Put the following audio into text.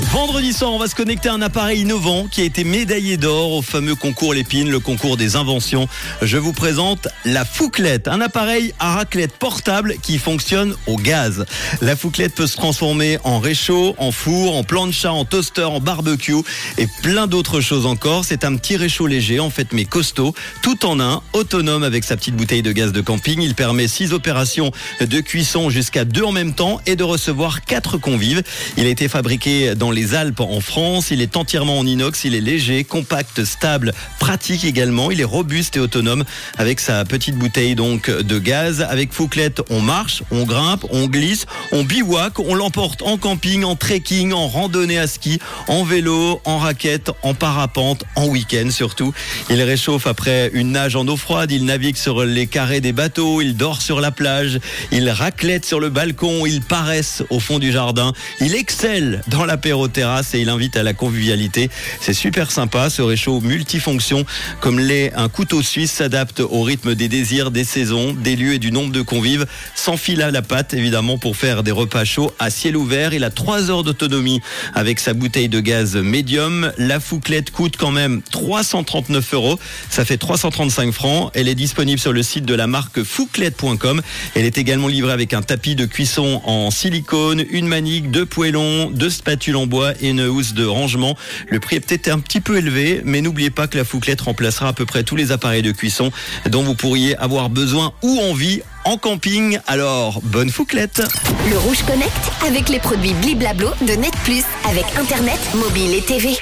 Vendredi soir, on va se connecter à un appareil innovant qui a été médaillé d'or au fameux concours Lépine, le concours des inventions. Je vous présente la Fouclette, un appareil à raclette portable qui fonctionne au gaz. La Fouclette peut se transformer en réchaud, en four, en plancha, en toaster, en barbecue et plein d'autres choses encore. C'est un petit réchaud léger, en fait, mais costaud, tout en un, autonome avec sa petite bouteille de gaz de camping. Il permet six opérations de cuisson jusqu'à deux en même temps et de recevoir quatre convives. Il a été fabriqué dans les Alpes en France. Il est entièrement en inox, il est léger, compact, stable, pratique également. Il est robuste et autonome avec sa petite bouteille donc de gaz. Avec Fouclette, on marche, on grimpe, on glisse, on bivouac, on l'emporte en camping, en trekking, en randonnée à ski, en vélo, en raquette, en parapente, en week-end surtout. Il réchauffe après une nage en eau froide, il navigue sur les carrés des bateaux, il dort sur la plage, il raclette sur le balcon, il paresse au fond du jardin, il excelle dans l'apéro terrasse et il invite à la convivialité. C'est super sympa, ce réchaud multifonction, comme l'est un couteau suisse, s'adapte au rythme des désirs, des saisons, des lieux et du nombre de convives, sans fil à la patte évidemment pour faire des repas chauds à ciel ouvert. Il a 3 heures d'autonomie avec sa bouteille de gaz médium. La Fouclette coûte quand même 339 euros, ça fait 335 francs. Elle est disponible sur le site de la marque fouclette.com. Elle est également livrée avec un tapis de cuisson en silicone, une manique, deux poêlons, deux spatules bois et une housse de rangement. Le prix est peut-être un petit peu élevé, mais n'oubliez pas que la Fouclette remplacera à peu près tous les appareils de cuisson dont vous pourriez avoir besoin ou envie en camping. Alors, bonne Fouclette Le Rouge Connect avec les produits Bliblablo de Net Plus avec Internet, mobile et TV.